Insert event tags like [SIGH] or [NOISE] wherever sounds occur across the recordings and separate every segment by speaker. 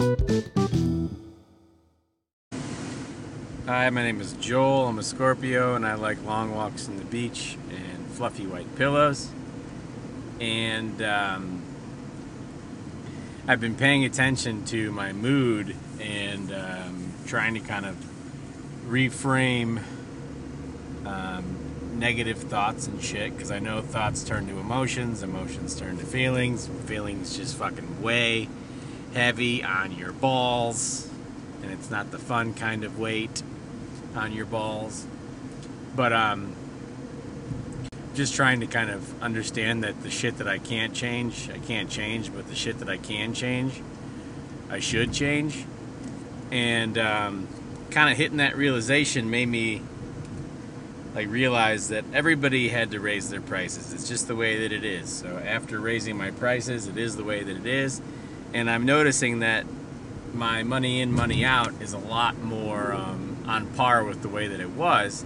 Speaker 1: Hi, my name is Joel. I'm a Scorpio and I like long walks on the beach and fluffy white pillows. And um, I've been paying attention to my mood and um, trying to kind of reframe um, negative thoughts and shit because I know thoughts turn to emotions, emotions turn to feelings, feelings just fucking weigh heavy on your balls and it's not the fun kind of weight on your balls. But um, just trying to kind of understand that the shit that I can't change, I can't change, but the shit that I can change, I should change. And um, kind of hitting that realization made me like realize that everybody had to raise their prices. It's just the way that it is. So after raising my prices, it is the way that it is. And I'm noticing that my money in, money out is a lot more um, on par with the way that it was.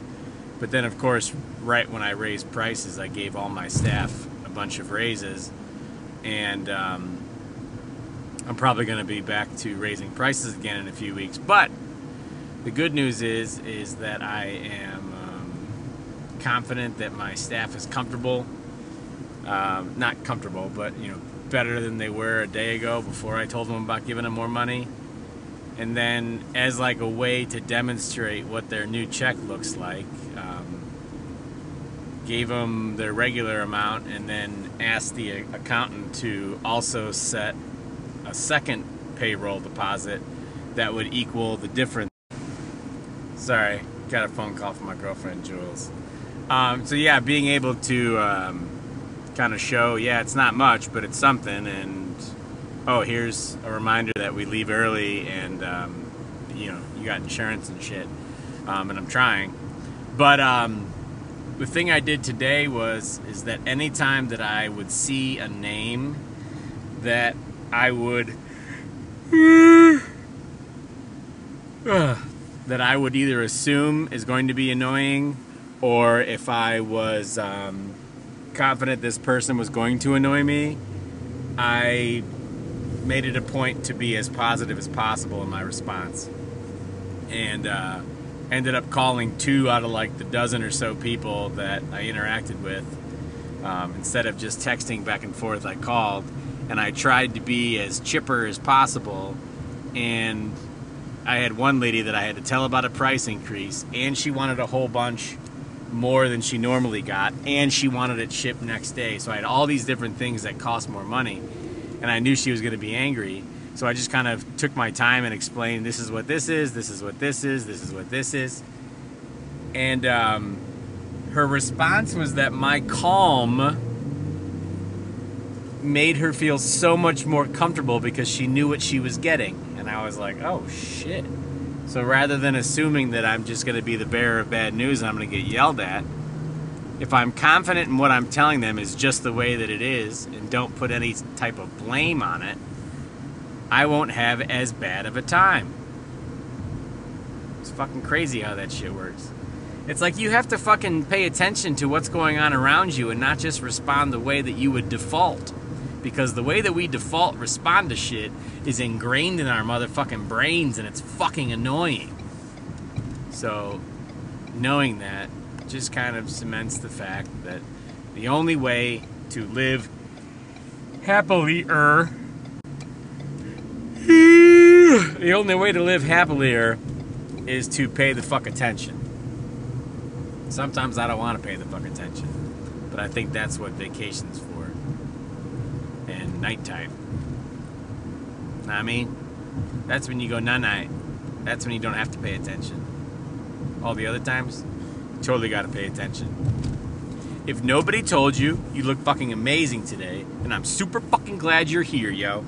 Speaker 1: But then, of course, right when I raised prices, I gave all my staff a bunch of raises, and um, I'm probably going to be back to raising prices again in a few weeks. But the good news is, is that I am um, confident that my staff is comfortable. Um, not comfortable, but you know, better than they were a day ago before I told them about giving them more money. And then, as like a way to demonstrate what their new check looks like, um, gave them their regular amount and then asked the accountant to also set a second payroll deposit that would equal the difference. Sorry, got a phone call from my girlfriend Jules. Um, so yeah, being able to um, kind of show, yeah, it's not much, but it's something, and oh, here's a reminder that we leave early, and um, you know, you got insurance and shit, um, and I'm trying. But um, the thing I did today was is that anytime that I would see a name that I would [SIGHS] that I would either assume is going to be annoying, or if I was um, confident this person was going to annoy me, I made it a point to be as positive as possible in my response. And uh, ended up calling two out of like the dozen or so people that I interacted with. Um, instead of just texting back and forth, I called and I tried to be as chipper as possible. And I had one lady that I had to tell about a price increase, and she wanted a whole bunch more than she normally got, and she wanted it shipped next day. So I had all these different things that cost more money, and I knew she was going to be angry. So I just kind of took my time and explained this is what this is, this is what this is, this is what this is. And um, her response was that my calm made her feel so much more comfortable because she knew what she was getting. And I was like, oh shit. So rather than assuming that I'm just going to be the bearer of bad news and I'm going to get yelled at, if I'm confident in what I'm telling them is just the way that it is and don't put any type of blame on it, I won't have as bad of a time. It's fucking crazy how that shit works. It's like you have to fucking pay attention to what's going on around you and not just respond the way that you would default. Because the way that we default respond to shit is ingrained in our motherfucking brains and it's fucking annoying. So, knowing that just kind of cements the fact that the only way to live happily-er the only way to live happilier is to pay the fuck attention. Sometimes I don't want to pay the fuck attention, but I think that's what vacation's for. Nighttime. Know what I mean? That's when you go night night. That's when you don't have to pay attention. All the other times, totally got to pay attention. If nobody told you, you look fucking amazing today, and I'm super fucking glad you're here, yo.